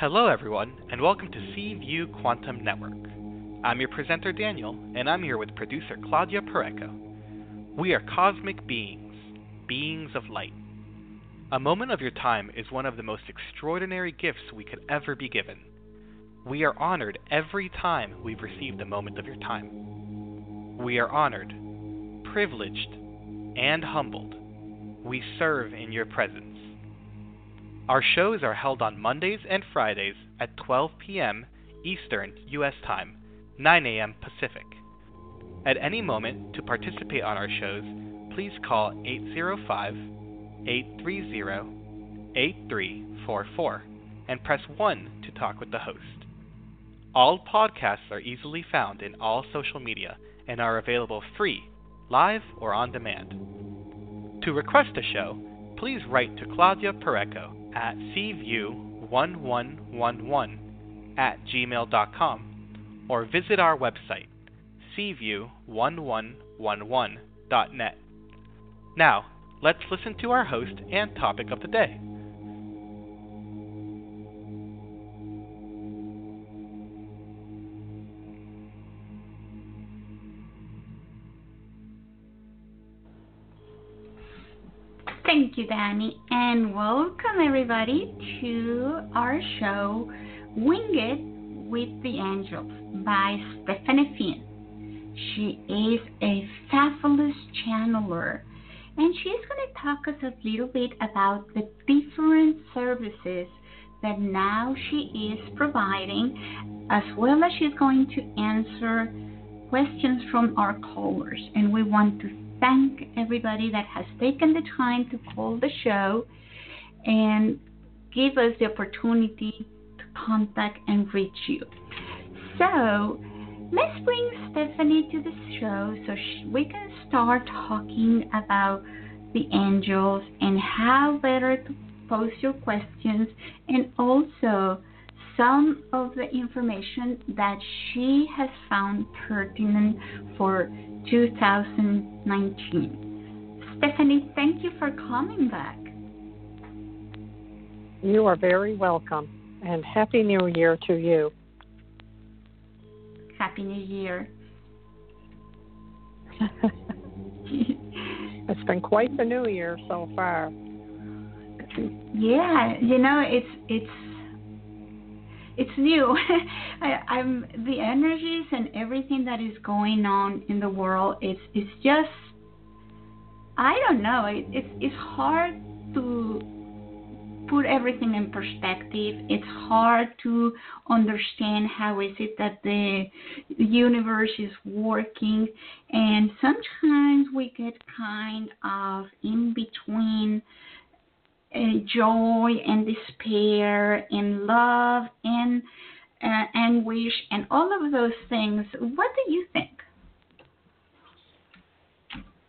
Hello, everyone, and welcome to View Quantum Network. I'm your presenter, Daniel, and I'm here with producer Claudia Pureco. We are cosmic beings, beings of light. A moment of your time is one of the most extraordinary gifts we could ever be given. We are honored every time we've received a moment of your time. We are honored, privileged, and humbled. We serve in your presence. Our shows are held on Mondays and Fridays at 12 p.m. Eastern U.S. Time, 9 a.m. Pacific. At any moment, to participate on our shows, please call 805 830 8344 and press 1 to talk with the host. All podcasts are easily found in all social media and are available free, live, or on demand. To request a show, please write to Claudia Pureco at cview1111 at gmail.com or visit our website, cview1111.net. Now, let's listen to our host and topic of the day. You, Danny, and welcome everybody to our show, Wing It with the Angels by Stefanie Finn. She is a fabulous channeler, and she's going to talk us a little bit about the different services that now she is providing, as well as she's going to answer questions from our callers. And we want to thank everybody that has taken the time to call the show and give us the opportunity to contact and reach you. So, let's bring Stefanie to the show so she, we can start talking about the angels and how better to pose your questions and also some of the information that she has found pertinent for 2019. Stefanie, thank you for coming back. You are very welcome, and Happy New Year to you. Happy New Year. it's been quite the new year so far. Yeah, you know, it's it's it's new. I, am the energies and everything that is going on in the world. It's it's just I don't know. It, it's it's hard to put everything in perspective. It's hard to understand how is it that the universe is working, and sometimes we get kind of in between joy and despair and love and uh, anguish and all of those things. What do you think?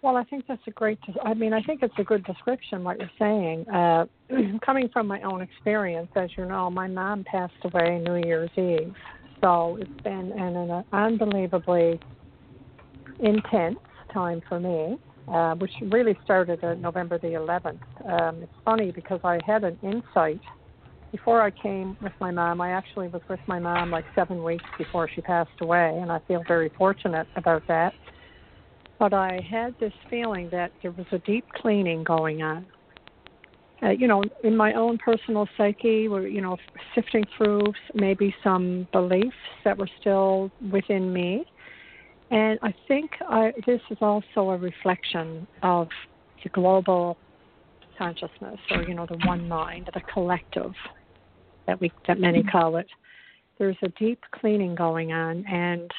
Well, I think that's a great. I mean, I think it's a good description what you're saying. Uh, coming from my own experience, as you know, my mom passed away New Year's Eve, so it's been an, an unbelievably intense time for me uh, which really started on November the 11th. Um, it's funny because I had an insight before I came with my mom. I actually was with my mom like seven weeks before she passed away, and I feel very fortunate about that. But I had this feeling that there was a deep cleaning going on. Uh, you know, in my own personal psyche, we're, you know, sifting through maybe some beliefs that were still within me and I think I, this is also a reflection of the global consciousness, or you know, the one mind, the collective that we that many mm-hmm. call it. There's a deep cleaning going on, and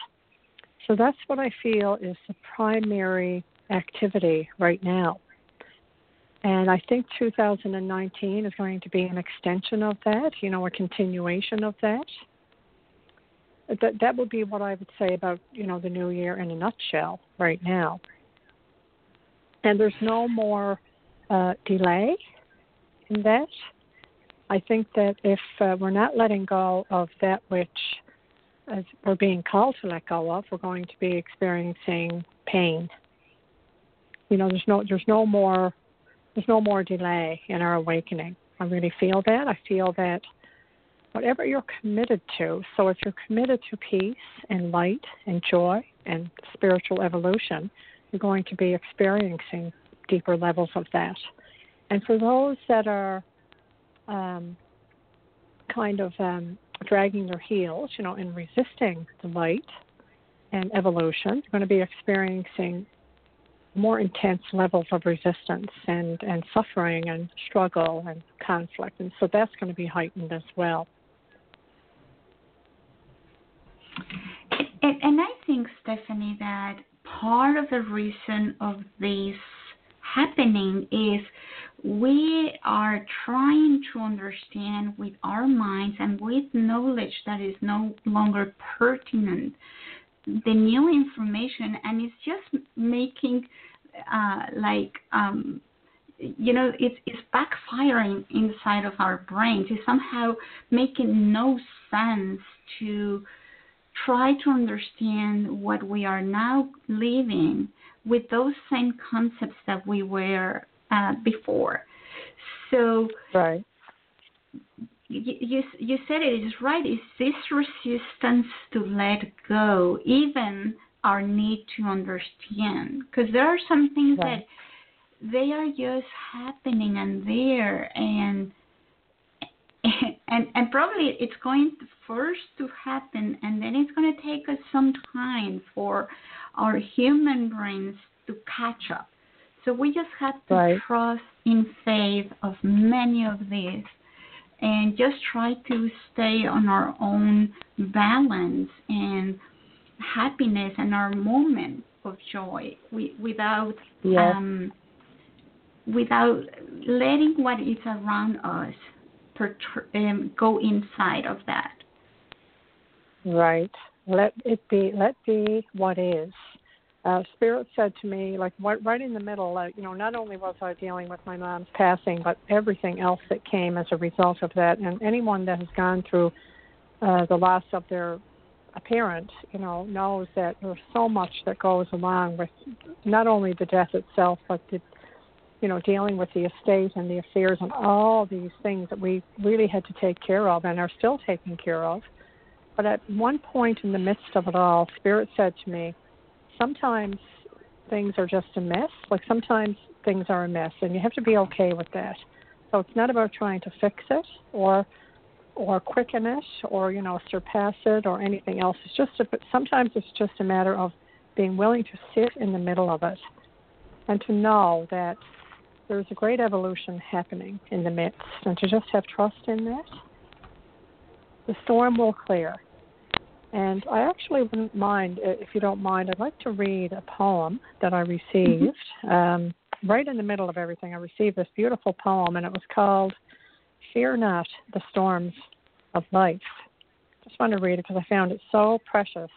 so that's what I feel is the primary activity right now. And I think 2019 is going to be an extension of that, you know, a continuation of that that that would be what I would say about you know the new year in a nutshell right now. And there's no more uh, delay in that. I think that if uh, we're not letting go of that which as we're being called to let go of, we're going to be experiencing pain. You know, there's no there's no more there's no more delay in our awakening. I really feel that. I feel that whatever you're committed to. So if you're committed to peace and light and joy and spiritual evolution, you're going to be experiencing deeper levels of that. And for those that are um, kind of um, dragging their heels, you know, and resisting the light and evolution, you're going to be experiencing more intense levels of resistance and, and suffering and struggle and conflict. And so that's going to be heightened as well. And, and I think, Stefanie, that part of the reason of this happening is we are trying to understand with our minds and with knowledge that is no longer pertinent the new information and it's just making uh, like um, you know it's it's backfiring inside of our brains. It's somehow making no sense to try to understand what we are now living with those same concepts that we were uh, before. So, right. You, you, you said it is right. Is this resistance to let go, even our need to understand, because there are some things right. that they are just happening and there, and and and probably it's going to first to happen, and then it's going to take us some time for our human brains to catch up. So we just have to right. trust in faith of many of these and just try to stay on our own balance and happiness and our moment of joy we, without yes. um, without letting what is around us um, go inside of that. Right. Let it be. Let be what is. Uh, Spirit said to me, like right, right in the middle, uh, you know, not only was I dealing with my mom's passing, but everything else that came as a result of that. And anyone that has gone through uh, the loss of their a parent, you know, knows that there's so much that goes along with not only the death itself, but the, you know, dealing with the estate and the affairs and all these things that we really had to take care of and are still taking care of. But at one point in the midst of it all, Spirit said to me, sometimes things are just a mess. Like sometimes things are a mess, and you have to be okay with that. So it's not about trying to fix it or or quicken it or you know surpass it or anything else. It's just a, sometimes it's just a matter of being willing to sit in the middle of it and to know that there's a great evolution happening in the midst, and to just have trust in that. The storm will clear. And I actually wouldn't mind, uh, if you don't mind, I'd like to read a poem that I received. Mm-hmm. Um, right in the middle of everything, I received this beautiful poem, and it was called Fear Not the Storms of Life. Just want to read it because I found it so precious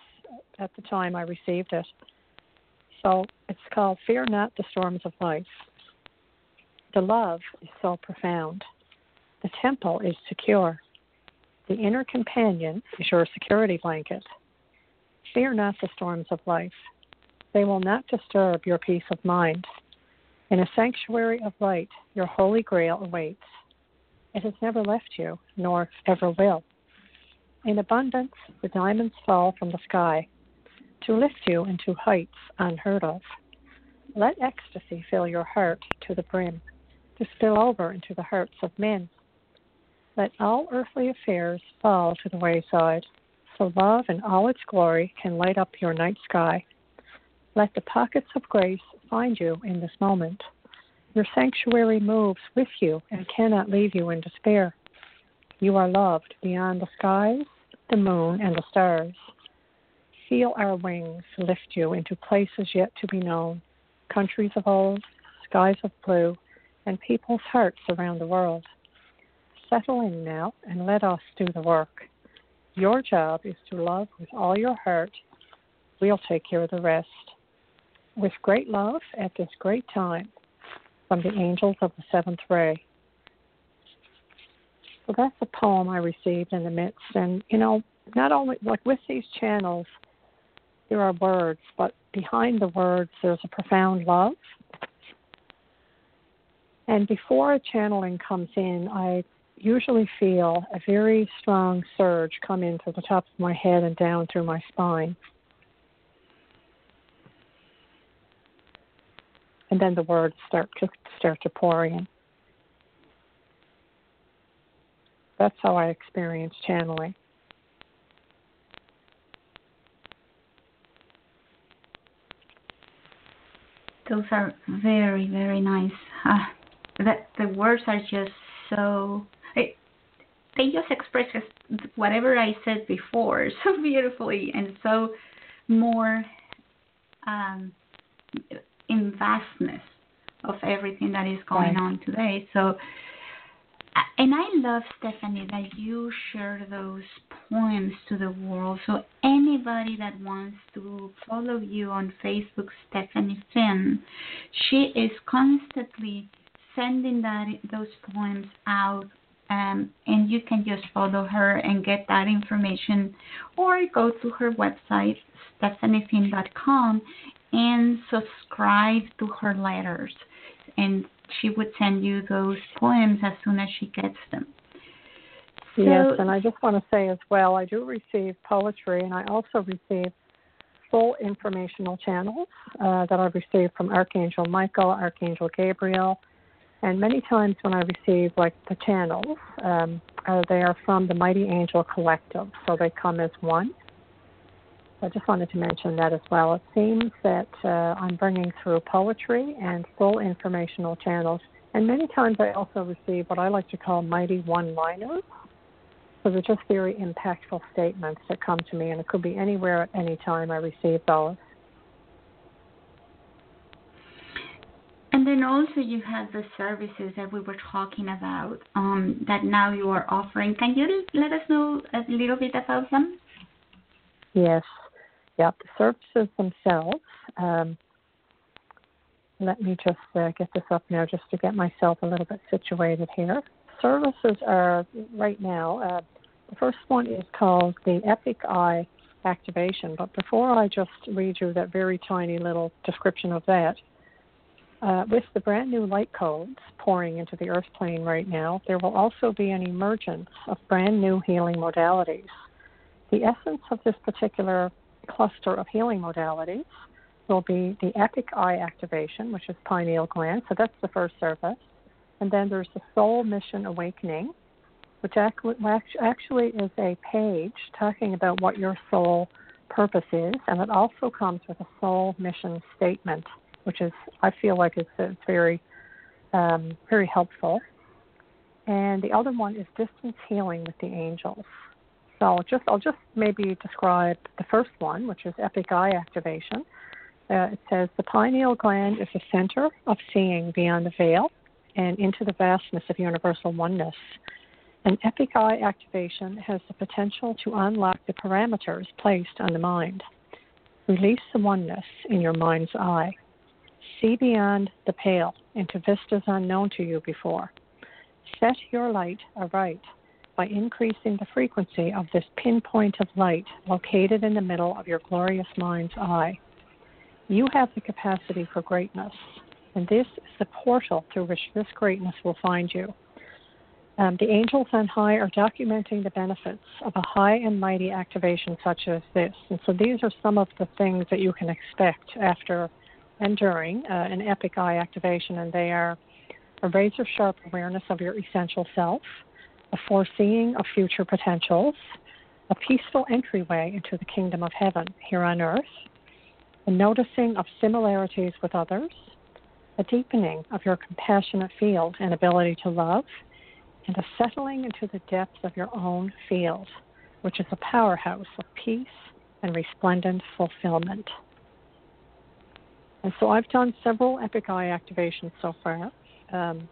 at the time I received it. So it's called Fear Not the Storms of Life. The love is so profound. The temple is secure. The inner companion is your security blanket. Fear not the storms of life. They will not disturb your peace of mind. In a sanctuary of light, your holy grail awaits. It has never left you, nor ever will. In abundance, the diamonds fall from the sky to lift you into heights unheard of. Let ecstasy fill your heart to the brim to spill over into the hearts of men. Let all earthly affairs fall to the wayside, so love in all its glory can light up your night sky. Let the pockets of grace find you in this moment. Your sanctuary moves with you and cannot leave you in despair. You are loved beyond the skies, the moon, and the stars. Feel our wings lift you into places yet to be known, countries of old, skies of blue, and people's hearts around the world. Settle in now and let us do the work. Your job is to love with all your heart. We'll take care of the rest. With great love at this great time from the angels of the seventh ray. So that's a poem I received in the midst. And, you know, not only like with these channels, there are words, but behind the words, there's a profound love and before a channeling comes in, I usually feel a very strong surge come into the top of my head and down through my spine. And then the words start to start to pour in. That's how I experience channeling. Those are very, very nice. Uh, that the words are just so. It, they just express just whatever I said before so beautifully and so more um, in vastness of everything that is going right. on today. So and I love Stefanie that you share those poems to the world. So anybody that wants to follow you on Facebook, Stefanie Finn, she is constantly sending that those poems out. Um, and you can just follow her and get that information, or go to her website stephaniefinn.com and subscribe to her letters and she would send you those poems as soon as she gets them. So, yes, and I just want to say as well, I do receive poetry, and I also receive full informational channels uh, that I receive from Archangel Michael, Archangel Gabriel, and many times when I receive like the channels, um, uh, they are from the Mighty Angel Collective, so they come as one. I just wanted to mention that as well. It seems that uh, I'm bringing through poetry and full informational channels, and many times I also receive what I like to call mighty one liners. So they're just very impactful statements that come to me, and it could be anywhere at any time I receive those. And then also you have the services that we were talking about um, that now you are offering. Can you let us know a little bit about them? Yes. Yep, the services themselves. Um, let me just uh, get this up now just to get myself a little bit situated here. Services are right now, uh, the first one is called the Epic Eye activation. But before I just read you that very tiny little description of that, uh, with the brand new light codes pouring into the earth plane right now, there will also be an emergence of brand new healing modalities. The essence of this particular cluster of healing modalities will be the epic eye activation, which is pineal gland. So that's the first service. And then there's the soul mission awakening, which actually is a page talking about what your soul purpose is. And it also comes with a soul mission statement, which is, I feel like it's, it's very, um, very helpful. And the other one is distance healing with the angels. So I'll just I'll just maybe describe the first one, which is epic eye activation. Uh, it says the pineal gland is the center of seeing beyond the veil and into the vastness of universal oneness. An epic eye activation has the potential to unlock the parameters placed on the mind. Release the oneness in your mind's eye. See beyond the pale into vistas unknown to you before. Set your light aright by increasing the frequency of this pinpoint of light located in the middle of your glorious mind's eye. You have the capacity for greatness, and this is the portal through which this greatness will find you. Um, the angels on high are documenting the benefits of a high and mighty activation such as this. And so these are some of the things that you can expect after and during uh, an epic eye activation, and they are a razor sharp awareness of your essential self, a foreseeing of future potentials, a peaceful entryway into the kingdom of heaven here on earth, a noticing of similarities with others, a deepening of your compassionate field and ability to love, and a settling into the depths of your own field, which is a powerhouse of peace and resplendent fulfillment. And so I've done several Epic Eye activations so far. Um,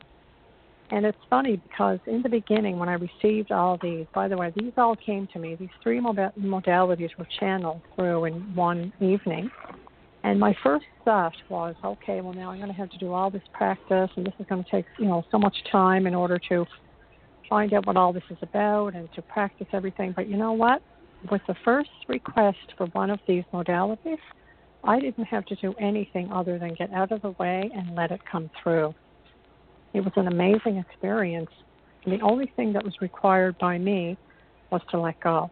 and it's funny because in the beginning, when I received all these, by the way, these all came to me. These three modalities were channeled through in one evening. And my first thought was, okay, well, now I'm going to have to do all this practice, and this is going to take, you know, so much time in order to find out what all this is about and to practice everything. But you know what? With the first request for one of these modalities, I didn't have to do anything other than get out of the way and let it come through. It was an amazing experience And the only thing that was required by me was to let go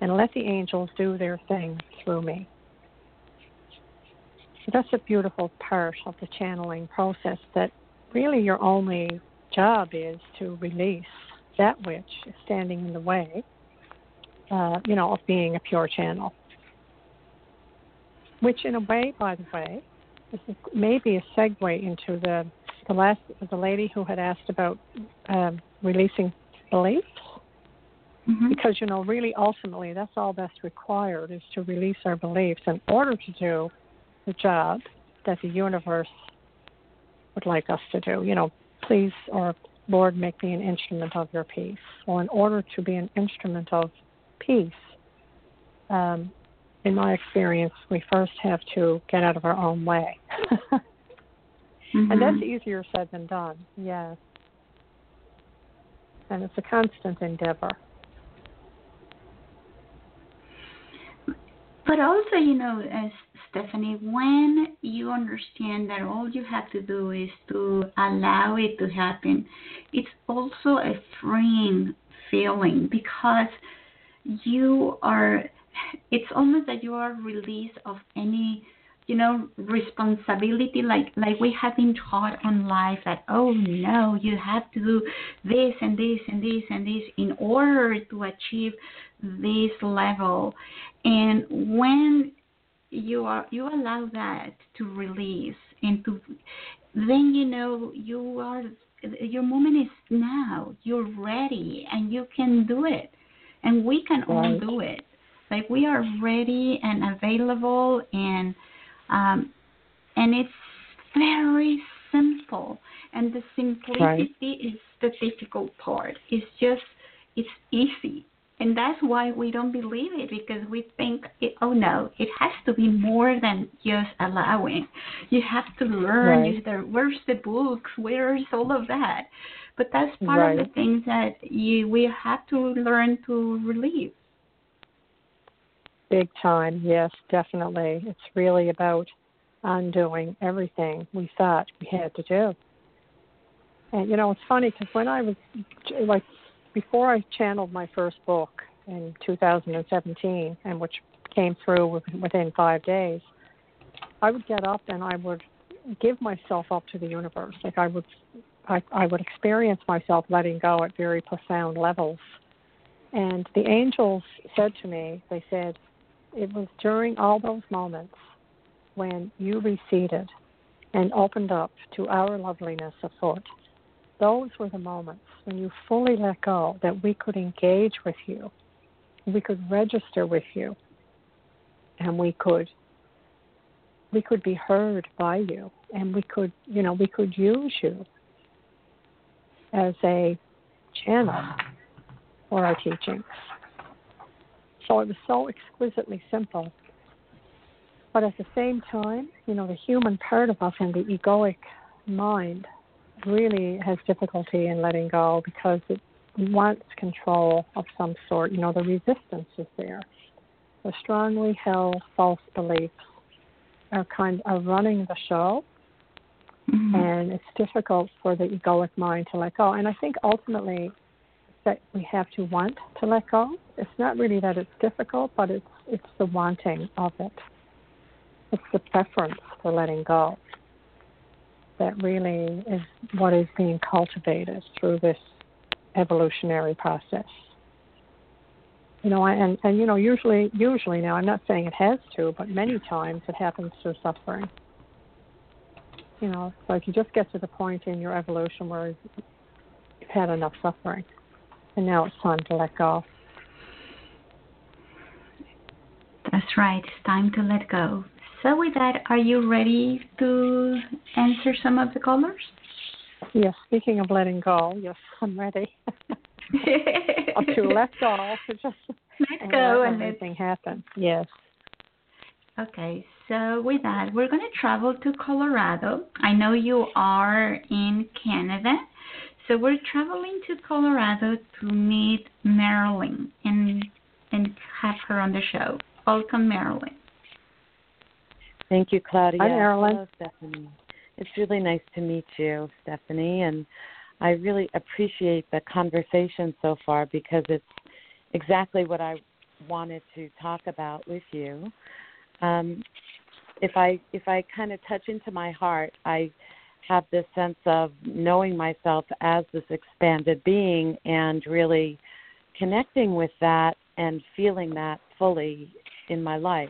and let the angels do their thing through me. That's a beautiful part of the channeling process that really your only job is to release that which is standing in the way, uh, you know, of being a pure channel. Which, in a way, by the way, is maybe a segue into the the last the lady who had asked about um, releasing beliefs. Mm-hmm. Because you know, really, ultimately, that's all that's required is to release our beliefs in order to do the job that the universe would like us to do. You know, please or Lord, make me an instrument of your peace. Well, in order to be an instrument of peace, um, in my experience, we first have to get out of our own way. mm-hmm. And that's easier said than done, yes. And it's a constant endeavor. But also, you know, as Stefanie, when you understand that all you have to do is to allow it to happen, it's also a freeing feeling because you are, it's almost that you are released of any you know responsibility like like we have been taught on life that oh no you have to do this and this and this and this in order to achieve this level. And when you are you allow that to release and to then you know you are your moment is now. You're ready and you can do it. And we can all do it like we are ready and available and um, and it's very simple. And the simplicity right. is the difficult part. It's just it's easy. And that's why we don't believe it because we think it, oh no it has to be more than just allowing. You have to learn. Right. there, where's the books? Where's all of that? But that's part right. of the things that you we have to learn to relieve big time yes definitely it's really about undoing everything we thought we had to do and you know it's funny because when i was like before I channeled my first book in 2017, and which came through within five days, I would get up and I would give myself up to the universe. Like I would, I, I would experience myself letting go at very profound levels. And the angels said to me, they said, it was during all those moments when you receded and opened up to our loveliness afoot those were the moments when you fully let go that we could engage with you, we could register with you, and we could we could be heard by you, and we could you know we could use you as a channel for our teachings. So it was so exquisitely simple. But at the same time, you know, the human part of us and the egoic mind really has difficulty in letting go because it wants control of some sort. You know, the resistance is there. The strongly held false beliefs are kind are running the show, mm-hmm. and it's difficult for the egoic mind to let go. And I think ultimately that we have to want to let go. It's not really that it's difficult, but it's it's the wanting of it. It's the preference for letting go that really is what is being cultivated through this evolutionary process. You know, and and you know, usually, usually now, I'm not saying it has to, but many times it happens through suffering. You know, like you just get to the point in your evolution where you've had enough suffering, and now it's time to let go. That's right. It's time to let go. So, with that, are you ready to answer some of the callers? Yes, speaking of letting go, yes, I'm ready. to let go, to just let go and let everything happen. Yes. Okay, so with that, we're going to travel to Colorado. I know you are in Canada, so we're traveling to Colorado to meet Marilyn and and have her on the show. Welcome, Marilyn. Thank you, Claudia. Hi, Marilyn. Hello, Stefanie. It's really nice to meet you, Stefanie. And I really appreciate the conversation so far because it's exactly what I wanted to talk about with you. Um, if I if I kind of touch into my heart, I have this sense of knowing myself as this expanded being and really connecting with that and feeling that fully in my life.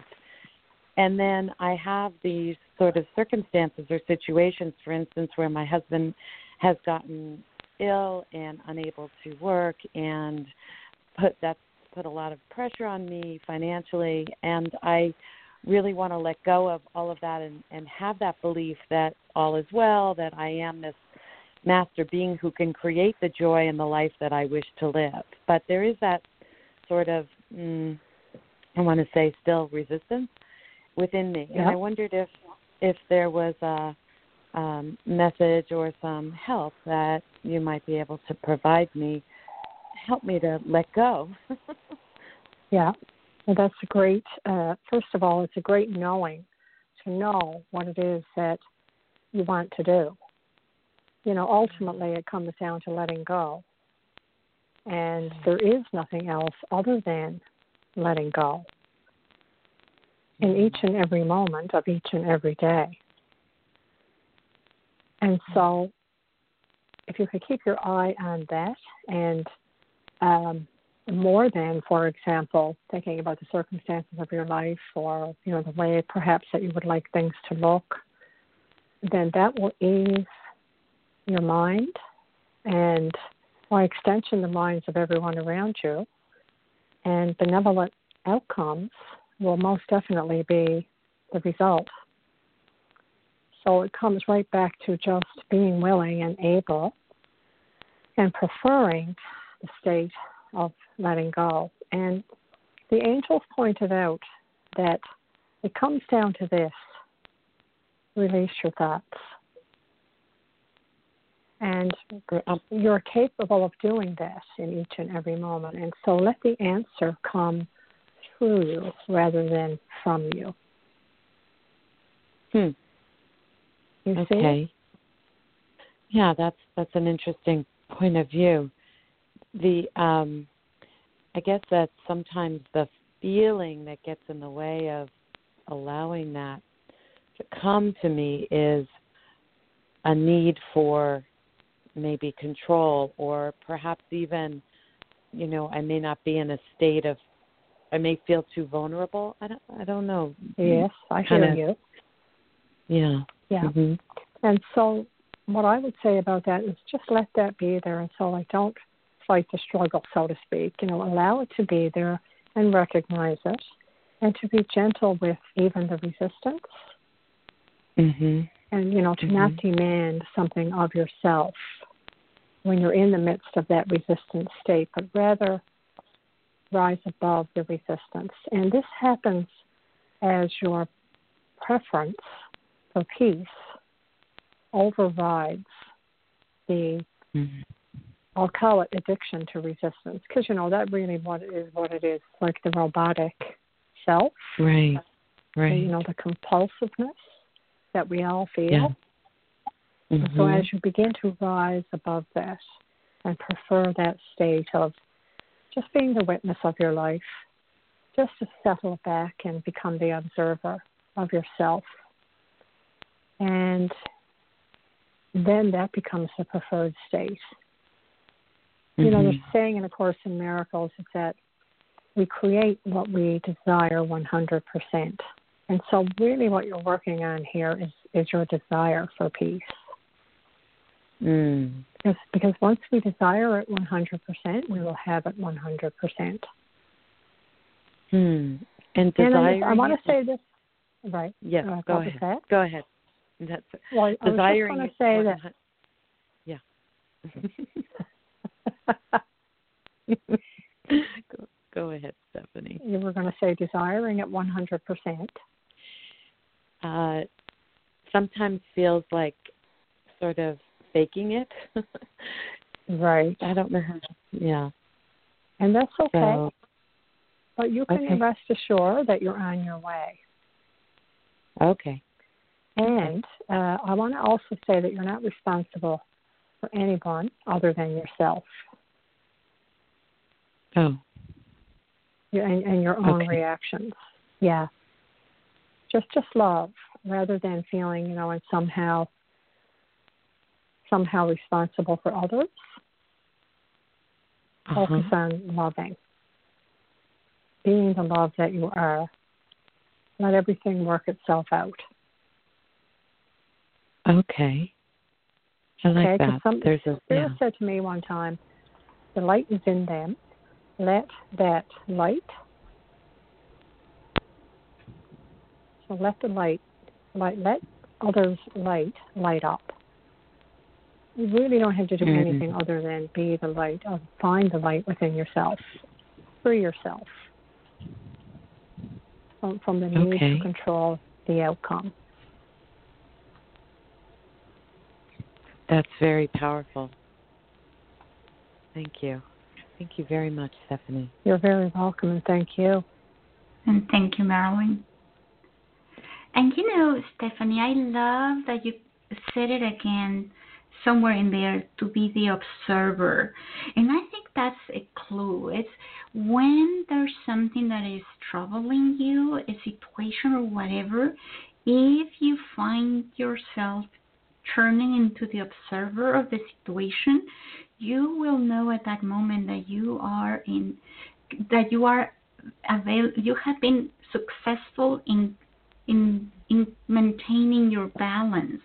And then I have these sort of circumstances or situations, for instance, where my husband has gotten ill and unable to work and put that's put a lot of pressure on me financially and I really want to let go of all of that and, and have that belief that all is well, that I am this master being who can create the joy and the life that I wish to live. But there is that sort of, mm, I want to say, still resistance within me. And I wondered if if there was a um, message or some help that you might be able to provide me, help me to let go. Yeah, well, that's a great. Uh, first of all, it's a great knowing to know what it is that you want to do. You know, ultimately, it comes down to letting go, and there is nothing else other than letting go in each and every moment of each and every day. And so, if you could keep your eye on that and um, more than, for example, thinking about the circumstances of your life or you know the way perhaps that you would like things to look, then that will ease your mind and by extension the minds of everyone around you. And benevolent outcomes will most definitely be the result. So it comes right back to just being willing and able and preferring the state of letting go. And the angels pointed out that it comes down to this release your thoughts. And you're capable of doing this in each and every moment. And so let the answer come through you rather than from you. Hmm. You okay. Yeah, that's that's an interesting point of view. The um I guess that sometimes the feeling that gets in the way of allowing that to come to me is a need for maybe control or perhaps even you know I may not be in a state of I may feel too vulnerable. I don't I don't know. Yes, I hear you. Yeah. Yeah. Mhm. And so, what I would say about that is just let that be there. And so, I don't fight the struggle, so to speak. You know, allow it to be there and recognize it, and to be gentle with even the resistance, Mhm. and you know, to not demand something of yourself when you're in the midst of that resistant state, but rather rise above the resistance. And this happens as your preference for peace overrides the Mhm. I'll call it addiction to resistance because you know that really what it is what it is like the robotic self Right. Right. you know the compulsiveness that we all feel Yeah. and so mm-hmm. as you begin to rise above that and prefer that state of just being the witness of your life just to settle back and become the observer of yourself and then that becomes the preferred state you know, there's Mhm. a saying in A Course in Miracles is that we create what we desire 100%. And so, really, what you're working on here is, is your desire for peace. Mm. Because, because once we desire it 100%, we will have it 100%. Hmm. And And. I, I want to say this, right? Yes. uh, go ahead. that? Go ahead. That's Well, I was just desiring. going to say that. Yeah. go, go ahead, Stefanie. you were going to say desiring it 100%. Uh, sometimes feels like sort of faking it. Right. I don't know how. Yeah. And that's okay. So but you can okay. rest assured that you're on your way. okay. And uh, I want to also say that you're not responsible for anyone other than yourself. Oh. And, and your own Okay. reactions. Yeah. Just just love rather than feeling, you know, and somehow somehow responsible for others. Uh-huh. Focus on loving. Being the love that you are. Let everything work itself out. Okay. I like Okay, that. some- There's a yeah. said to me one time, the light is in them. Let that light, so let the light, light let others' light light up. You really don't have to do Mhm. anything other than be the light, or find the light within yourself. Free yourself from, from the need Okay. to control the outcome. That's very powerful. Thank you. Thank you very much, Stefanie. You're very welcome, and thank you. And thank you, Marilyn. And you know, Stefanie, I love that you said it again somewhere in there to be the observer. And I think that's a clue. It's when there's something that is troubling you, a situation or whatever, if you find yourself turning into the observer of the situation, you will know at that moment that you are in that you are avail you have been successful in in in maintaining your balance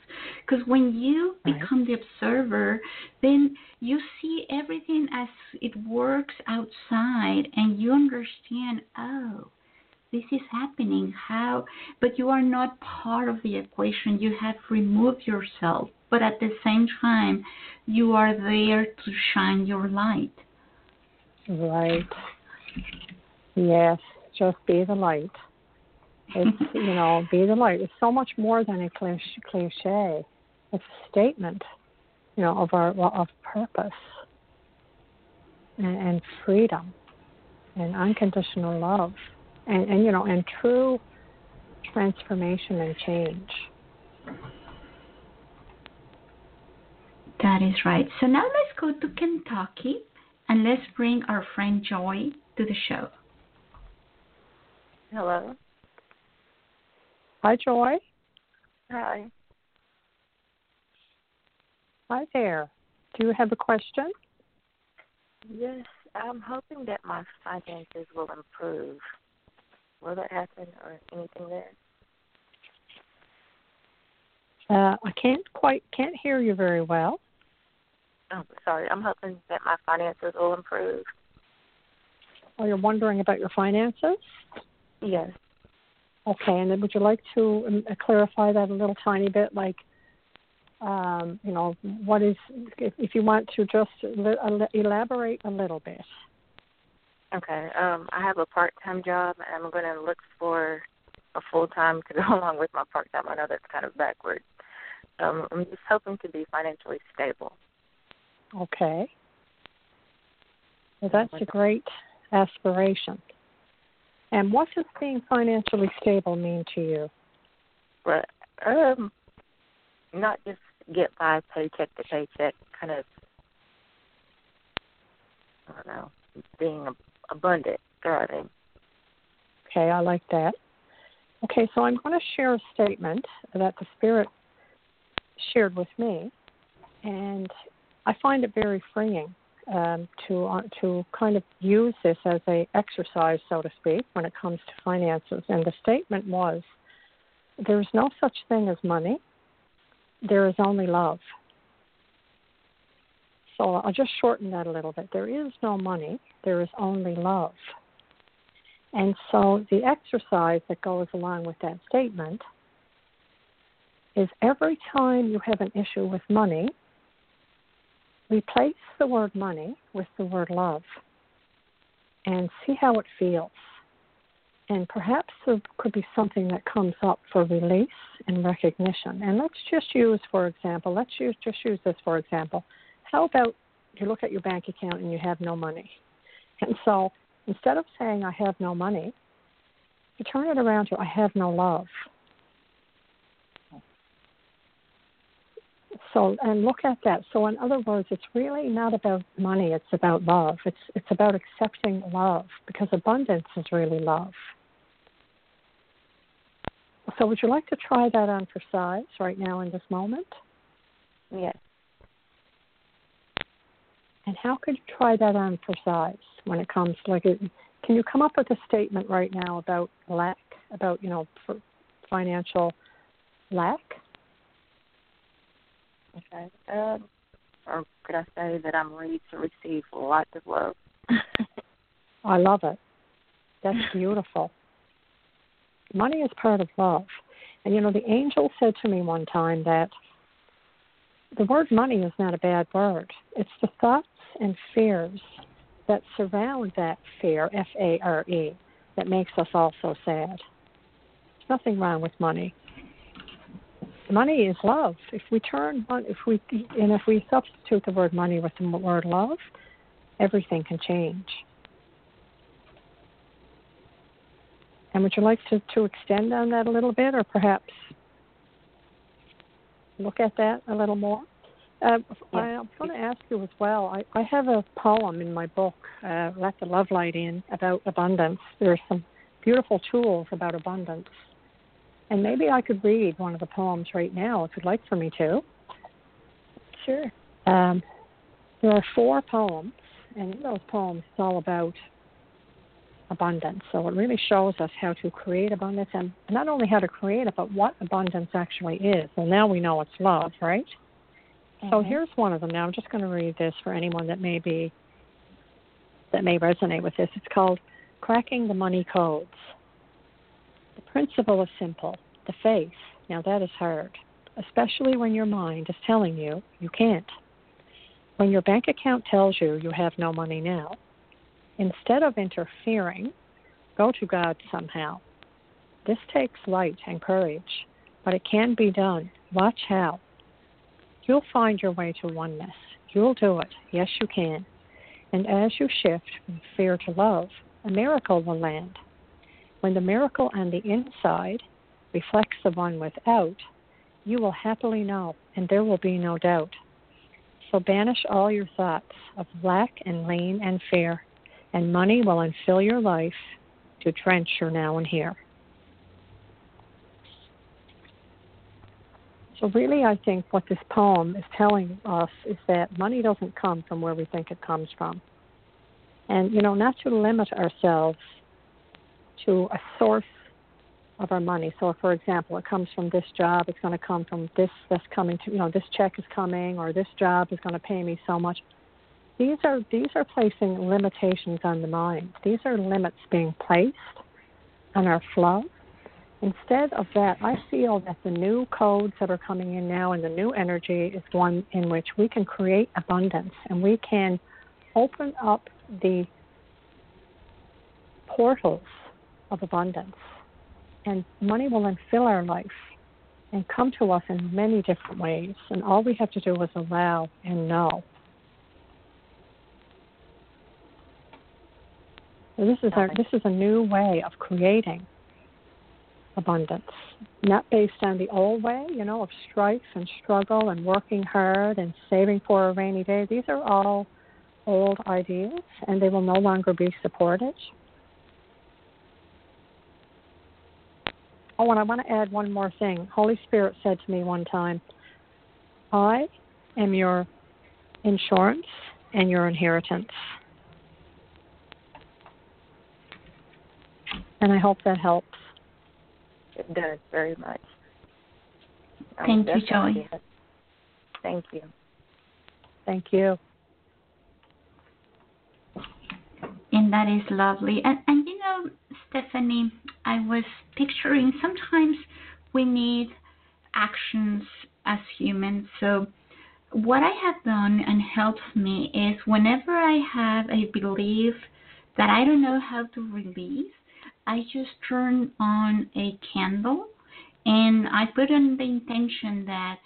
because when you Right. become the observer then you see everything as it works outside and you understand oh this is happening how but you are not part of the equation you have removed yourself but at the same time you are there to shine your light Right. Yes, just be the light. It's you know, be the light. It's so much more than a cliche. cliche. It's a statement, you know, of our of purpose and, and freedom and unconditional love and, and you know and true transformation and change. That is right. So now let's go to Kentucky and let's bring our friend Joy to the show. Hello. Hi, Joy. Hi. Hi there. Do you have a question? Yes, I'm hoping that my finances will improve. Will that happen or anything there? Uh, I can't quite can't hear you very well. Oh, sorry. I'm hoping that my finances will improve. Oh, you're wondering about your finances? Yes. Okay, and then would you like to um, uh, clarify that a little tiny bit? Like, um, you know, what is, if, if you want to just uh, elaborate a little bit. Okay. Um, I have a part-time job, and I'm going to look for a full-time to go along with my part-time. I know that's kind of backwards. Um, I'm just hoping to be financially stable. Okay. Well, that's a great aspiration. And what does being financially stable mean to you? But um, not just get by paycheck to paycheck, kind of, I don't know, being ab- abundant, thriving. Okay, I like that. Okay, so I'm going to share a statement that the Spirit shared with me, and I find it very freeing um, to uh, to kind of use this as a exercise, so to speak, when it comes to finances. And the statement was, "There is no such thing as money. There is only love." So I'll just shorten that a little bit. There is no money. There is only love. And so the exercise that goes along with that statement is every time you have an issue with money, replace the word money with the word love and see how it feels. And perhaps there could be something that comes up for release and recognition. And let's just use, for example, let's use, just use this for example. How about you look at your bank account and you have no money? And so instead of saying, I have no money, you turn it around to, I have no love. So and look at that. So in other words, it's really not about money. It's about love. It's it's about accepting love because abundance is really love. So would you like to try that on for size right now in this moment? Yes. And how could you try that on for size when it comes to like it, can you come up with a statement right now about lack about you know financial lack? Okay. Um, or could I say that I'm ready to receive lots of love? I love it. That's beautiful. Money is part of love. And you know, the angel said to me one time that the word money is not a bad word. It's the thoughts and fears that surround that fear, F A R E, that makes us all so sad. There's nothing wrong with money. Money is love. If we turn, if we, and if we substitute the word money with the word love, everything can change. And would you like to, to extend on that a little bit, or perhaps look at that a little more? Uh, I, am going to ask you as well. I, I have a poem in my book, uh, Let the Love Light In, about abundance. There are some beautiful tools about abundance. And maybe I could read one of the poems right now if you'd like for me to. Sure. Um, there are four poems, and in those poems, it's all about abundance. So it really shows us how to create abundance and not only how to create it, but what abundance actually is. Well, now we know it's love, right? Mm-hmm. So here's one of them. Now I'm just going to read this for anyone that may be that may resonate with this. It's called Cracking the Money Codes. The principle is simple. The faith. Now that is hard, especially when your mind is telling you you can't. When your bank account tells you you have no money now, Instead of interfering, go to God somehow. This takes light and courage, but it can be done. Watch how. You'll find your way to oneness. You'll do it. Yes, you can. And as you shift from fear to love, a miracle will land. When the miracle on the inside reflects the one without, you will happily know, and there will be no doubt. So banish all your thoughts of lack and lean and fear and money will unfill your life to drench your now and here. So, really, I think what this poem is telling us is that money doesn't come from where we think it comes from. And, you know, not to limit ourselves to a source of our money. So, for example, it comes from this job, it's going to come from this that's coming to, you know, this check is coming, or this job is going to pay me so much. These are these are placing limitations on the mind. These are limits being placed on our flow. Instead of that, I feel that the new codes that are coming in now and the new energy is one in which we can create abundance and we can open up the portals of abundance. And money will then fill our life and come to us in many different ways. And all we have to do is allow and know. So this is our this is a new way of creating abundance, not based on the old way, you know, of strife and struggle and working hard and saving for a rainy day. These are all old ideas, and they will no longer be supported. Oh, and I want to add one more thing. Holy Spirit said to me one time, I am your insurance and your inheritance. And I hope that helps. It does very much. Thank you, Joey. Thank you. Thank you. And that is lovely. And, and you know, Stefanie, I was picturing sometimes we need actions as humans. So, what I have done and helps me is whenever I have a belief that I don't know how to release, I just turn on a candle and I put in the intention that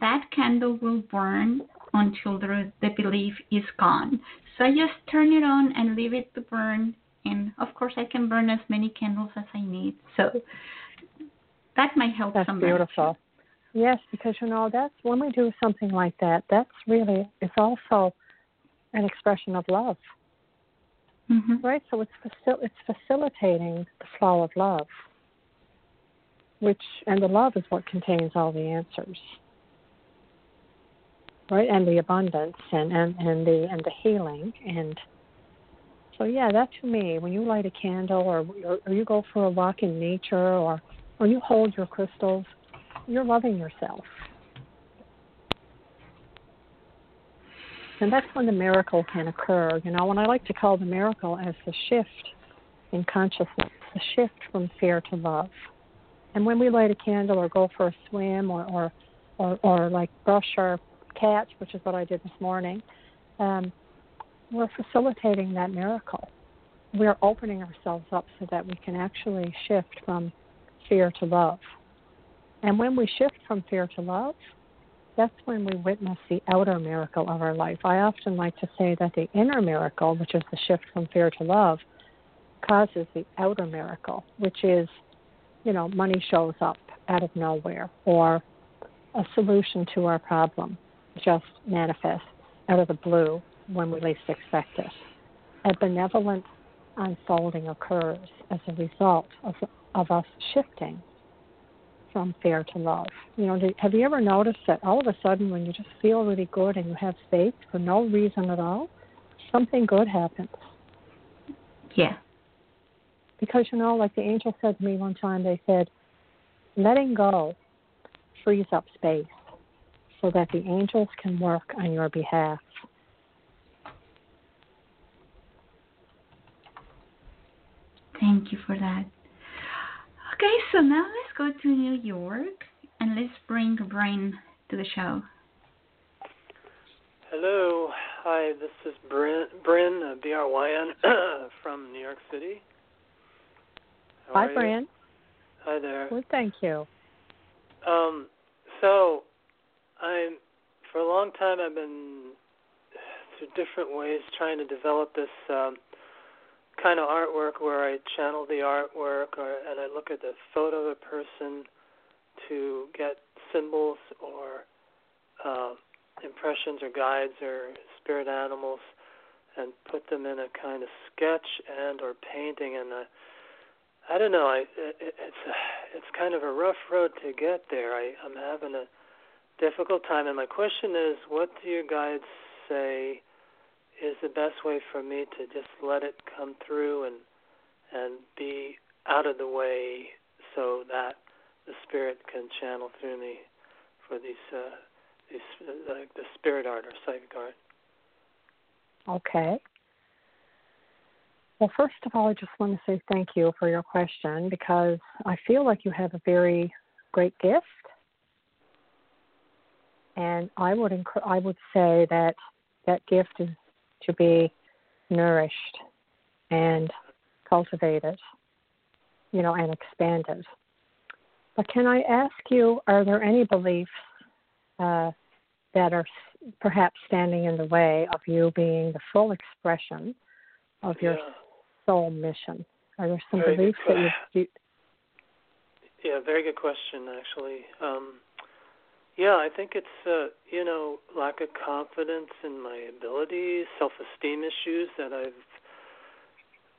that candle will burn until the, the belief is gone. So I just turn it on and leave it to burn. And of course, I can burn as many candles as I need. So that might help That's somebody. beautiful. Yes, because you know that's when we do something like that. That's really it's also an expression of love, Mm-hmm. right? So it's facil- it's facilitating the flow of love, which and the love is what contains all the answers, right? And the abundance and and and the and the healing and so yeah, that to me, when you light a candle or or you go for a walk in nature or or you hold your crystals, you're loving yourself. And that's when the miracle can occur. You know, and I like to call the miracle as the shift in consciousness, the shift from fear to love. And when we light a candle or go for a swim or or or, or like brush our cats, which is what I did this morning, um, we're facilitating that miracle. We're opening ourselves up so that we can actually shift from fear to love. And when we shift from fear to love, that's when we witness the outer miracle of our life. I often like to say that the inner miracle, which is the shift from fear to love, causes the outer miracle, which is, you know, money shows up out of nowhere or a solution to our problem just manifests out of the blue when we least expect it. A benevolent unfolding occurs as a result of, of us shifting from fear to love. You know, have you ever noticed that all of a sudden, when you just feel really good and you have faith for no reason at all, something good happens? Yeah. Because you know, like the angel said to me one time, they said, letting go frees up space so that the angels can work on your behalf. Thank you for that. Okay, so now let's go to New York and let's bring Bryn to the show. Hello. Hi, this is Bryn, Bryn uh, B-R-Y-N, from New York City. How Hi, are you? Fran. Hi there. Well, thank you. Um, so, I'm, for a long time I've been, through different ways, trying to develop this um, kind of artwork where I channel the artwork or, and I look at the photo of a person to get symbols or uh, impressions or guides or spirit animals and put them in a kind of sketch and or painting. And uh, I don't know I it, it's it's kind of a rough road to get there. I I'm having a difficult time. And my question is what do your guides say is the best way for me to just let it come through and and be out of the way so that the spirit can channel through me for these uh these uh, like the spirit art or psychic art. Okay. Well, first of all, I just want to say thank you for your question because I feel like you have a very great gift, and I would I would say that that gift is to be nourished and cultivated, you know, and expanded. But can I ask you, are there any beliefs uh, that are perhaps standing in the way of you being the full expression of your yeah. soul mission? Are there some Very beliefs that you, you Yeah, very good question actually. Um yeah, I think it's uh, you know, lack of confidence in my abilities, self-esteem issues that I've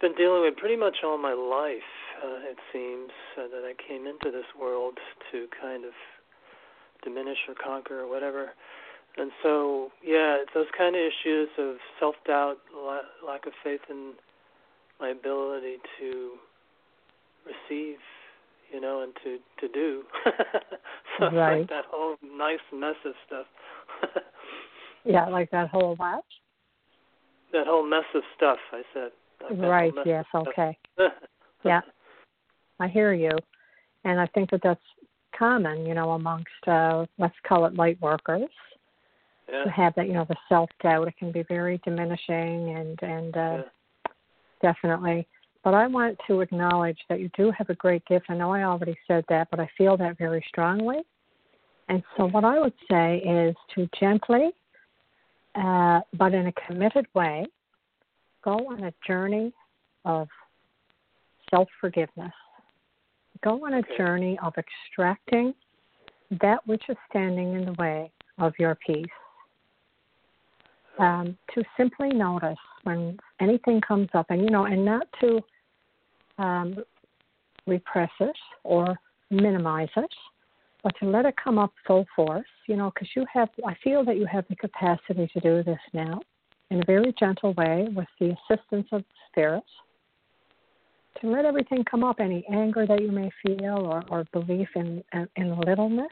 been dealing with pretty much all my life. Uh, it seems uh, that I came into this world to kind of diminish or conquer or whatever. And so, yeah, those kind of issues of self-doubt, la- lack of faith in my ability to receive you know, and to to do. so Right. like that whole nice mess of stuff. yeah, like that whole what? that whole mess of stuff. I said. Like Right, yes, okay. Yeah. I hear you. And I think that that's common, you know, amongst, uh, let's call it light workers yeah. to have that, you know, the self doubt. It can be very diminishing and, and, uh, yeah. definitely. But I want to acknowledge that you do have a great gift. I know I already said that, but I feel that very strongly. And so, what I would say is to gently, uh, but in a committed way, go on a journey of self forgiveness. Go on a journey of extracting that which is standing in the way of your peace. Um, to simply notice when anything comes up, and you know, and not to um, repress it or minimize it, but to let it come up full force, you know, because you have, I feel that you have the capacity to do this now in a very gentle way with the assistance of spirit. To let everything come up, any anger that you may feel or, or belief in, in littleness.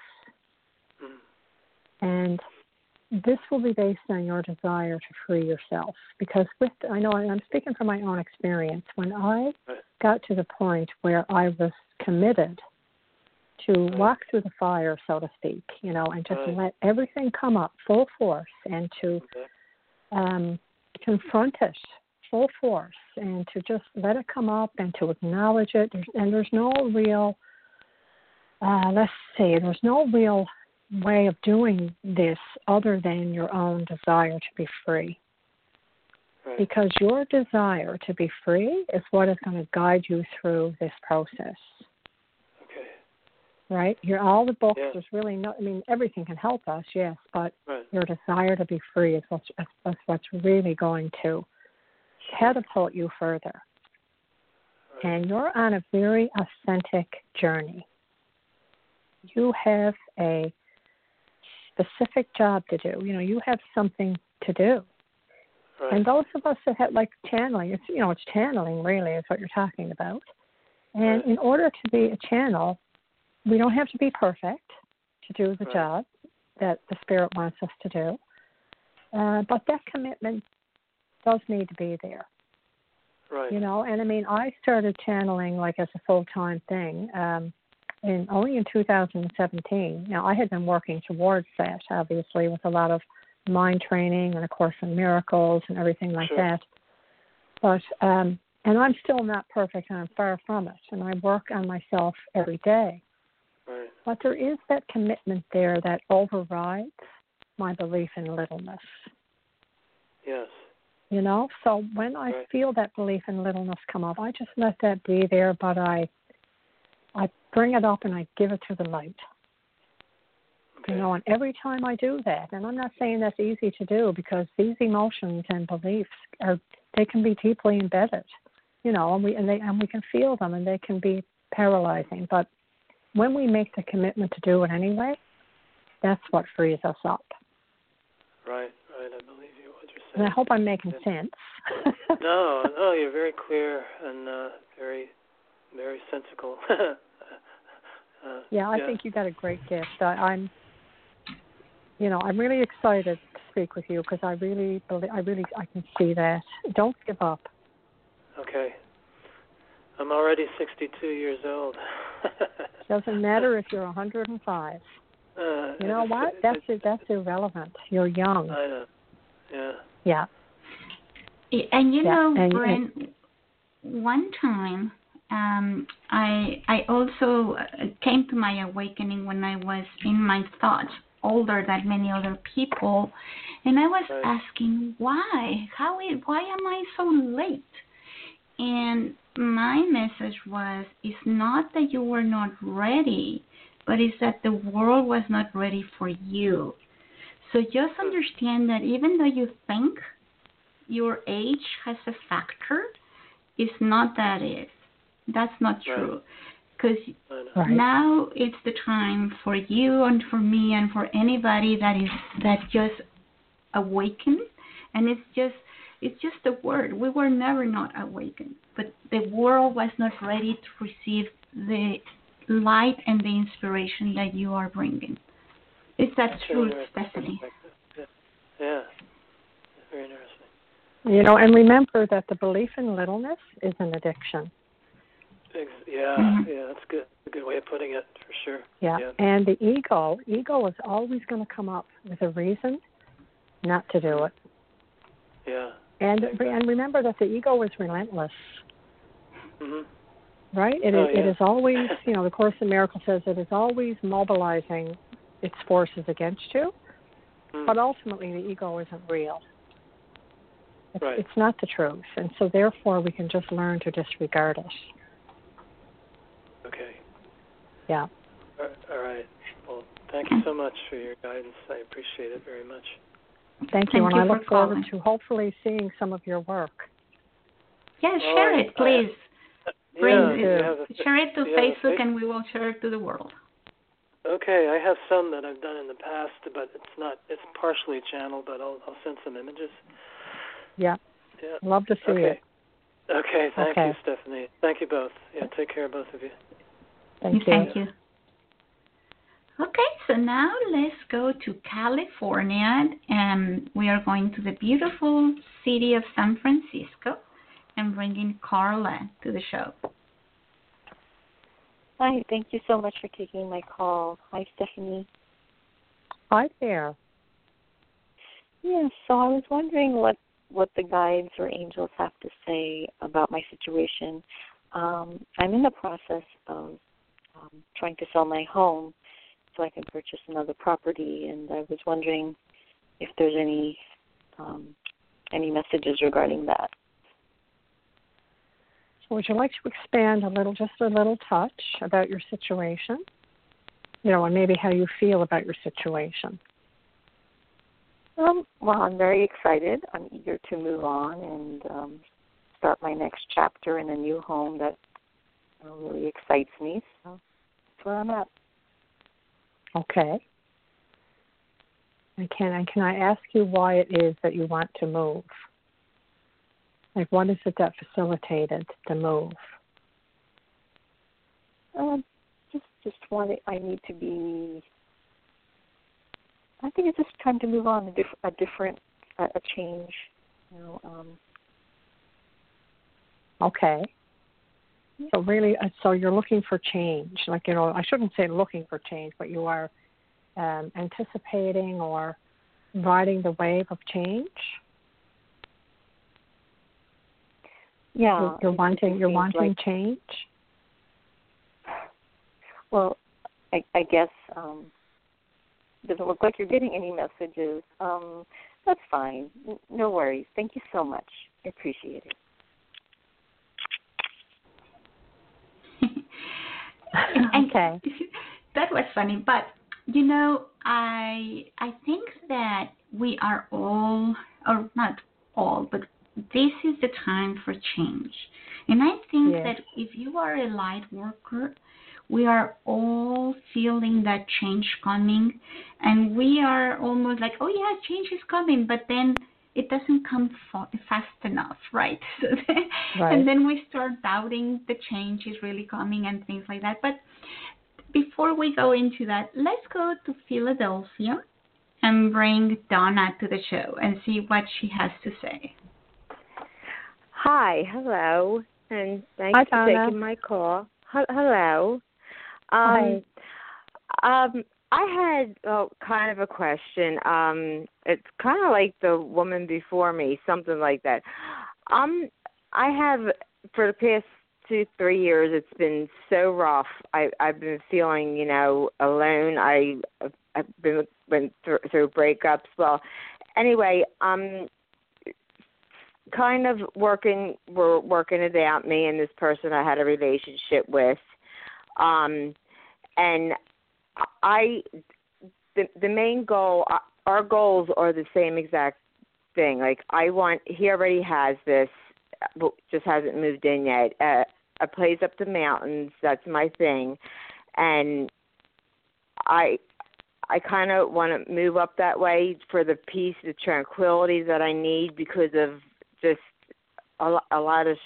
Mm. And this will be based on your desire to free yourself. Because with, I know I'm speaking from my own experience. When I got to the point where I was committed to walk through the fire, so to speak, you know, and just right. let everything come up full force and to Okay. um, confront it full force and to just let it come up and to acknowledge it. There's, and there's no real, uh, let's see, there's no real way of doing this other than your own desire to be free. Right. Because your desire to be free is what is going to guide you through this process Okay. right? You're all the books. Yeah. There's really no. I mean, everything can help us, yes, but Right. your desire to be free is what's is what's really going to catapult you further. Right. And you're on a very authentic journey. You have a specific job to do. You know, you have something to do. Right. And those of us that have like channeling, it's you know, it's channeling really is what you're talking about. And Right. in order to be a channel, we don't have to be perfect to do the Right. job that the spirit wants us to do. Uh, but that commitment does need to be there, right. you know. And I mean, I started channeling like as a full time thing um, in only in 2017. Now I had been working towards that, obviously, with a lot of mind training and a course in miracles and everything like Sure. that. But um, and I'm still not perfect, and I'm far from it. And I work on myself every day. Right. But there is that commitment there that overrides my belief in littleness. Yes. You know, so when I Right. feel that belief in littleness come up, I just let that be there, but I I bring it up and I give it to the light. Okay. You know, and every time I do that, and I'm not saying that's easy to do because these emotions and beliefs are they can be deeply embedded. You know, and we and they and we can feel them and they can be paralyzing. But when we make the commitment to do it anyway, that's what frees us up. Right. Right. I believe you. What you're saying. And I hope I'm making sense. no, no, you're very clear and uh, very, very sensical. uh, Yeah, I think you got a great gift. I, I'm, you know, I'm really excited to speak with you because I really believe, I really, I can see that. Don't give up. Okay. I'm already 62 years old. Doesn't matter if you're 105. Uh, You know what? it's- That's it. That's irrelevant. You're young. I know. Yeah. Yeah. And you Yeah, know, and- Brent, one time um, I I also uh, came to my awakening when I was in my thoughts, older than many other people, and I was Right. asking why, how it, why am I so late? And my message was, it's not that you were not ready, but it's that the world was not ready for you. So just understand that even though you think your age has a factor, it's not that it. That's not true. Because Right. now it's the time for you and for me and for anybody that is that just awakened, and it's just it's just a word. We were never not awakened, but the world was not ready to receive the light and the inspiration that you are bringing. Is that That's true, very interesting Stefanie? Yeah. yeah. Very interesting. You know, and remember that the belief in littleness is an addiction. Yeah, Mhm. yeah, that's good. A good way of putting it, for sure. Yeah. Yeah. And the ego, ego is always going to come up with a reason not to do it. Yeah. And Exactly. and remember that the ego is relentless. Mhm. right? It is, Oh, it yeah. is always, you know, the Course in Miracles says it is always mobilizing its forces against you, Mm. but ultimately the ego isn't real. It's, Right. it's not the truth, and so therefore we can just learn to disregard it. Okay. Yeah. All all right. Well, Thank you so much for your guidance. I appreciate it very much. Thank you, Thank and you I for look forward calling. to hopefully seeing some of your work. Yes, All share right. it, please. Bring yeah, it. you a, Share it to you have a Facebook, fa- and we will share it to the world. Okay, I have some that I've done in the past, but it's not. It's partially channeled, but I'll I'll send some images. Yeah, Yeah. love to see okay. it. Okay. Thank Okay. you, Stefanie. Thank you both. Yeah. Take care, both of you. Thank you. Thank you. Okay, so now let's go to California, and we are going to the beautiful city of San Francisco and bringing Carla to the show. Hi, thank you so much for taking my call. Hi, Stefanie. Hi there. Yeah, so I was wondering what what the guides or angels have to say about my situation. Um, I'm in the process of um, trying to sell my home so I can purchase another property, and I was wondering if there's any um, any messages regarding that. So would you like to expand a little, just a little touch about your situation? You know, and maybe how you feel about your situation. Um, well, I'm very excited. I'm eager to move on and um, start my next chapter in a new home that you really excites me. So where I'm at. Okay. And can and can I ask you why it is that you want to move? Like, what is it that facilitated the move? Um, just just want I need to be. I think it's just time to move on, a, diff- a different, a, a change. You know, um, Okay. So really, uh, so you're looking for change. Like you know, I shouldn't say looking for change, but you are um, anticipating or riding the wave of change. yeah. You're, you're wanting you're wanting like- change. Well, I, I guess um, doesn't look like you're getting any messages. Um, that's fine. No worries. Thank you so much. I appreciate it. okay. that was funny, but you know, I I think that we are all, or not all, but this is the time for change. And I think Yes. that if you are a light worker, we are all feeling that change coming, and we are almost like, oh yeah, change is coming, but then it doesn't come fa- fast enough, right? So then- Right. And then we start doubting the change is really coming and things like that. But before we go into that, let's go to Philadelphia and bring Donna to the show and see what she has to say. Hi, hello, and thanks Hi, for Donna. taking my call. H- hello. Hi. Um, um, I had oh, kind of a question. Um, it's kind of like the woman before me, something like that. Um, I have for the past two, three years. It's been so rough. I I've been feeling, you know, alone. I I've been went through, through breakups. Well, anyway, um, kind of working we're working it out me and this person I had a relationship with um and I the the main goal our goals are the same exact thing. Like I want he already has this but just hasn't moved in yet. Uh, a place up the mountains that's my thing. And I I kind of want to move up that way for the peace, the tranquility that I need because of just a, a lot of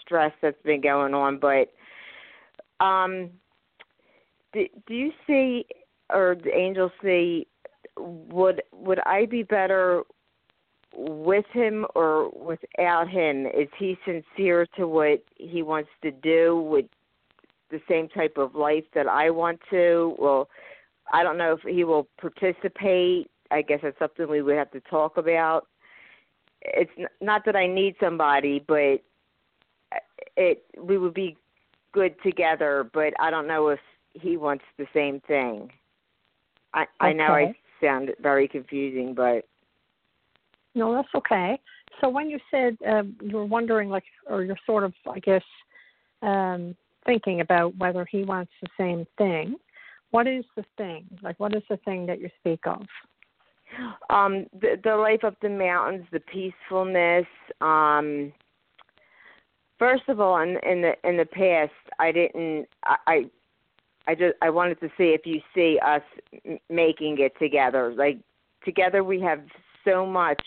stress that's been going on. But um, do, do you see, or the angels see, would would I be better with him or without him? Is he sincere to what he wants to do? With the same type of life that I want to? Well, I don't know if he will participate. I guess that's something we would have to talk about. It's not that I need somebody, but it we would be good together. But I don't know if he wants the same thing. I I know I sound very confusing, but No, that's okay. So when you said um, you were wondering, like, or you're sort of, I guess, um, thinking about whether he wants the same thing, what is the thing? Like, what is the thing that you speak of? Um, the the life up the mountains, the peacefulness. Um, first of all, in in the in the past, I didn't. I, I I just I wanted to see if you see us m- making it together. Like together, we have so much.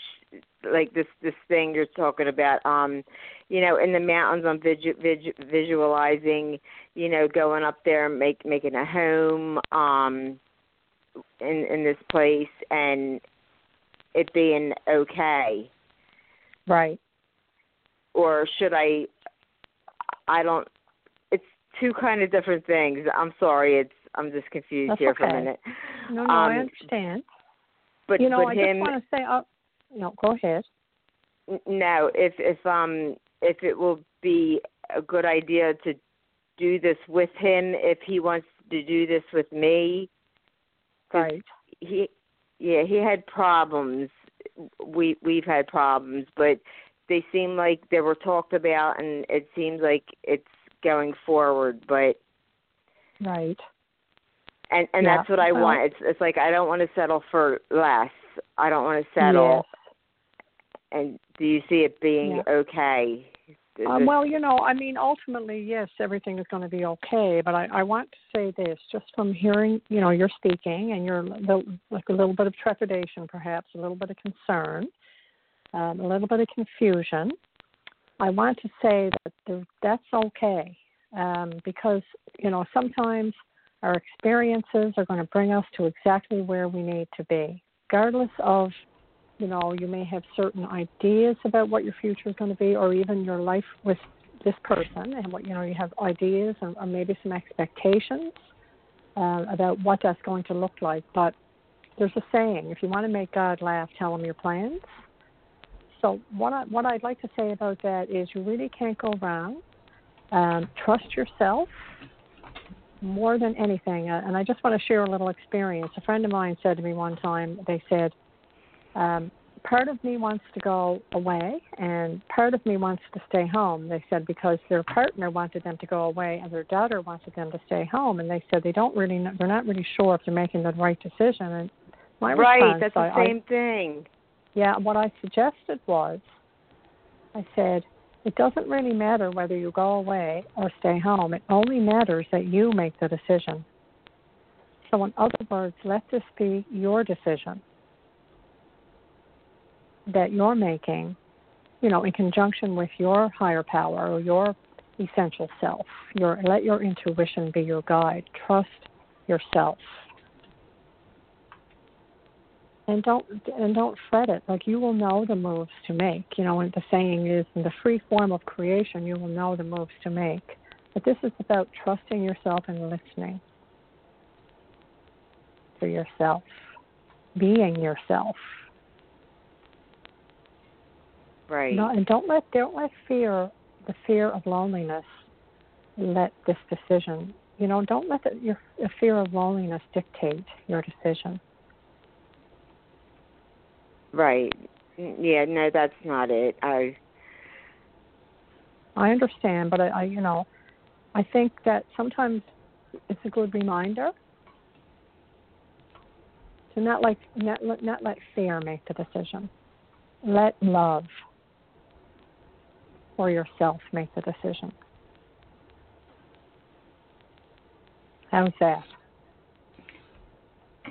Like this this thing you're talking about. Um, you know, in the mountains, I'm visu- visu- visualizing. You know, going up there, make making a home. Um, in in this place and it being okay Right. or should i i don't two kind of different things i'm sorry it's i'm just confused That's here for a minute No, no, I Um, understand. but you know, but I him just want to say, uh, no, go ahead. no if if um if it will be a good idea to do this with him if he wants to do this with me, Right. he yeah he had problems we we've had problems but they seem like they were talked about and it seems like it's going forward but Right. and and Yeah, that's what i want it's it's like i don't want to settle for less i don't want to settle and do you see it being Yeah. okay Um, well, you know, I mean, ultimately, yes, everything is going to be okay. But I, I want to say this, just from hearing, you know, you're speaking and you're li- like a little bit of trepidation, perhaps a little bit of concern, um, a little bit of confusion. I want to say that there, that's okay um, because you know sometimes our experiences are going to bring us to exactly where we need to be, regardless of you know, you may have certain ideas about what your future is going to be, or even your life with this person, and what you know, you have ideas and or maybe some expectations uh, about what that's going to look like. But there's a saying: if you want to make God laugh, tell him your plans. So what I what I'd like to say about that is you really can't go wrong. Um, trust yourself more than anything. Uh, and I just want to share a little experience. A friend of mine said to me one time, they said, um, part of me wants to go away and part of me wants to stay home they said because their partner wanted them to go away and their daughter wanted them to stay home and they said they don't really know, they're not really sure if they're making the right decision and my right response, that's the I, I- same thing yeah what i suggested was i said it doesn't really matter whether you go away or stay home it only matters that you make the decision so in other words let this be your decision that you're making, you know, in conjunction with your higher power or your essential self. Your let your intuition be your guide. Trust yourself. And don't and don't fret it. Like you will know the moves to make. You know, and the saying is in the free form of creation you will know the moves to make. But this is about trusting yourself and listening to yourself. Being yourself. right No, and don't let don't let fear, the fear of loneliness, let this decision. You know, don't let the, your the fear of loneliness dictate your decision. Right yeah no that's not it i I understand, but I, I you know, I think that sometimes it's a good reminder to not like not let not let fear make the decision. Let love for yourself make the decision. How's that?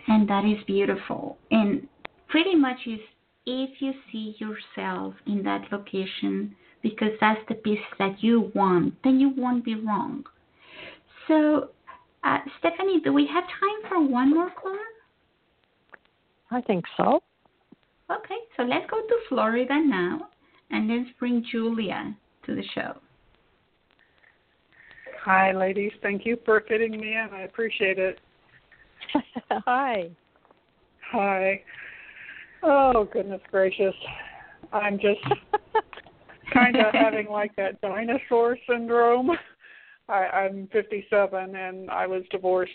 And that is beautiful. And pretty much is if you see yourself in that location because that's the piece that you want, then you won't be wrong. So, uh, Stefanie, do we have time for one more caller? I think so. Okay, so let's go to Florida now and let's bring Julia to the show. Hi, ladies. Thank you for fitting me in. I appreciate it. Hi. Hi. Oh, goodness gracious. I'm just kind of having like that dinosaur syndrome. I, I'm 57 and I was divorced,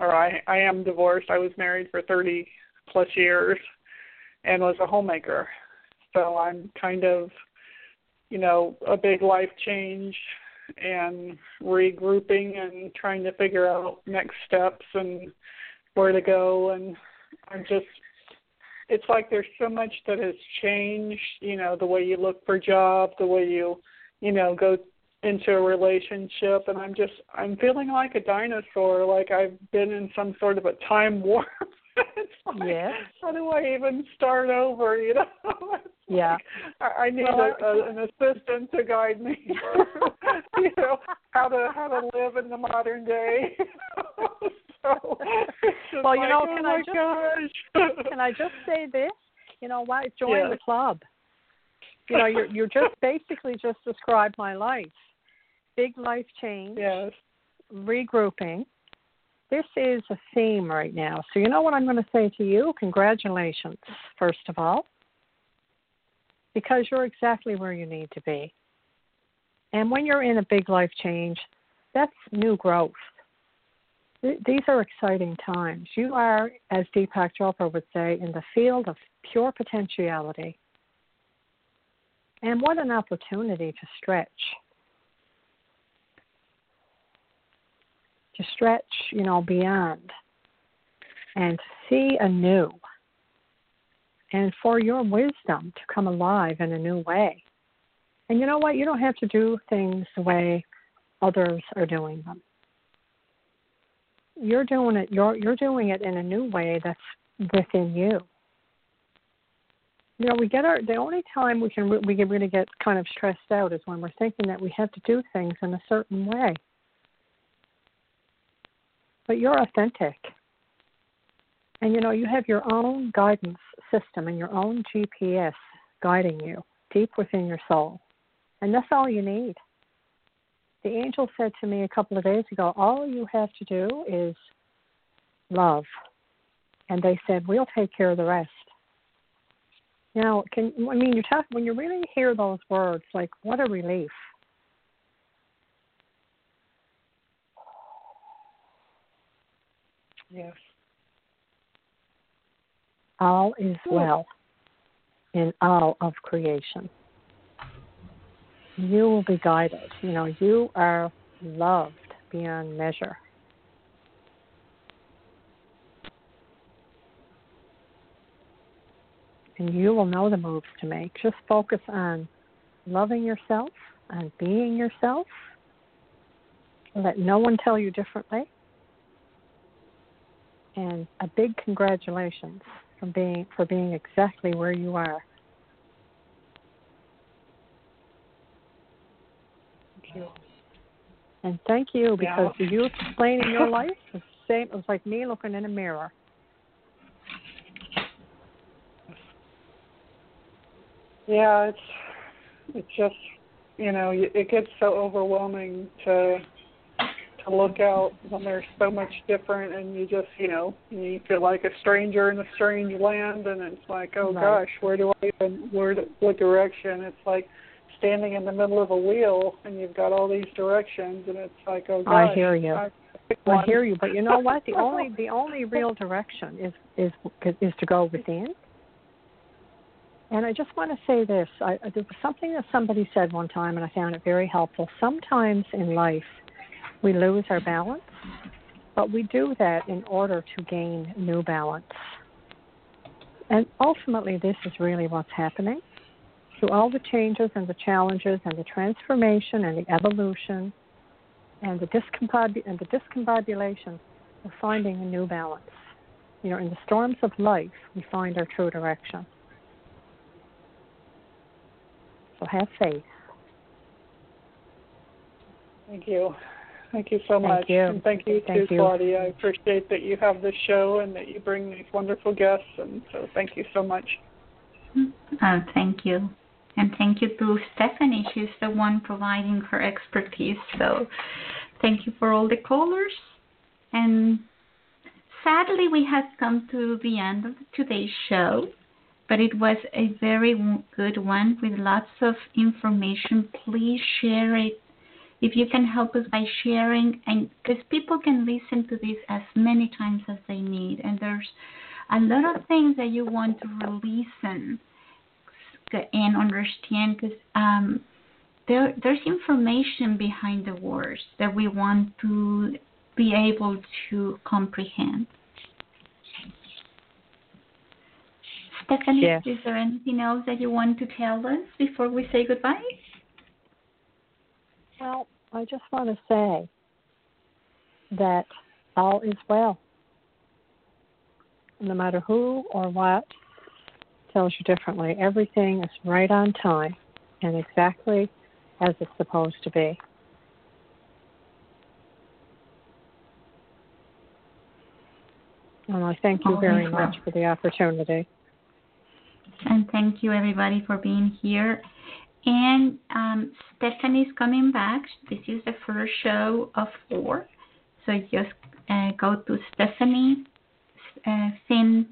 or I, I am divorced. I was married for 30 plus years and was a homemaker. So I'm kind of, you know, a big life change and regrouping and trying to figure out next steps and where to go and I'm just it's like there's so much that has changed, you know, the way you look for jobs, the way you, you know, go into a relationship and I'm just I'm feeling like a dinosaur, like I've been in some sort of a time warp. It's like, yeah. How do I even start over? You know. yeah. Like, I, I need well, a, a, an assistant to guide me. you know how to how to live in the modern day. so, well, you like, know, oh can I just can I just say this? You know, why join yes. the club? You know, you're you're just basically just described my life. Big life change. Yes. Regrouping this is a theme right now. So, you know what I'm going to say to you? Congratulations, first of all, because you're exactly where you need to be. And when you're in a big life change, that's new growth. These are exciting times. You are, as Deepak Chopra would say, in the field of pure potentiality. And what an opportunity to stretch to stretch, you know, beyond and to see anew and for your wisdom to come alive in a new way. And you know what? You don't have to do things the way others are doing them. You're doing it. You're you're doing it in a new way that's within you. You know, we get our the only time we can we can really get kind of stressed out is when we're thinking that we have to do things in a certain way but you're authentic. And you know, you have your own guidance system and your own GPS guiding you deep within your soul. And that's all you need. The angel said to me a couple of days ago, all you have to do is love. And they said, we'll take care of the rest. Now, can I mean you talk when you really hear those words, like what a relief. Yes. All is well in all of creation. You will be guided. You know, you are loved beyond measure. And you will know the moves to make. Just focus on loving yourself and being yourself. Let no one tell you differently and a big congratulations for being for being exactly where you are. Thank you. And thank you because yeah. you explaining your life was the same. It was like me looking in a mirror. Yeah, it's it's just you know it gets so overwhelming to to look out when there's so much different and you just you know you feel like a stranger in a strange land and it's like oh right. gosh where do i even where what direction it's like standing in the middle of a wheel and you've got all these directions and it's like oh gosh i hear you I, I hear you but you know what the only the only real direction is is is to go within and I just want to say this. I, there was something that somebody said one time, and I found it very helpful. Sometimes in life, we lose our balance, but we do that in order to gain new balance. And ultimately, this is really what's happening. Through all the changes and the challenges and the transformation and the evolution and the, and the discombobulation, we're finding a new balance. You know, in the storms of life, we find our true direction. So have faith. Thank you. Thank you so thank much. You. And thank you thank too, you. Claudia. I appreciate that you have this show and that you bring these wonderful guests and so thank you so much. Mm-hmm. Oh, thank you. And thank you to Stefanie. She's the one providing her expertise. So thank you for all the callers. And sadly, we have come to the end of today's show, but it was a very good one with lots of information. Please share it if you can help us by sharing and because people can listen to this as many times as they need and there's a lot of things that you want to release and and understand because um, there there's information behind the words that we want to be able to comprehend. Stefanie, yes. is there anything else that you want to tell us before we say goodbye? Well, I just want to say that all is well. No matter who or what tells you differently, everything is right on time and exactly as it's supposed to be. And I thank you very much for the opportunity. And thank you everybody for being here. And um, Stefanie's coming back. This is the first show of four. So just uh, go to Stefanie uh, Finn,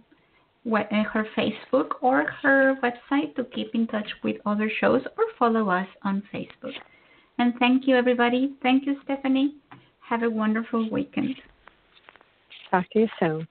uh, her Facebook or her website to keep in touch with other shows or follow us on Facebook. And thank you everybody. Thank you, Stefanie. Have a wonderful weekend. Talk to you soon.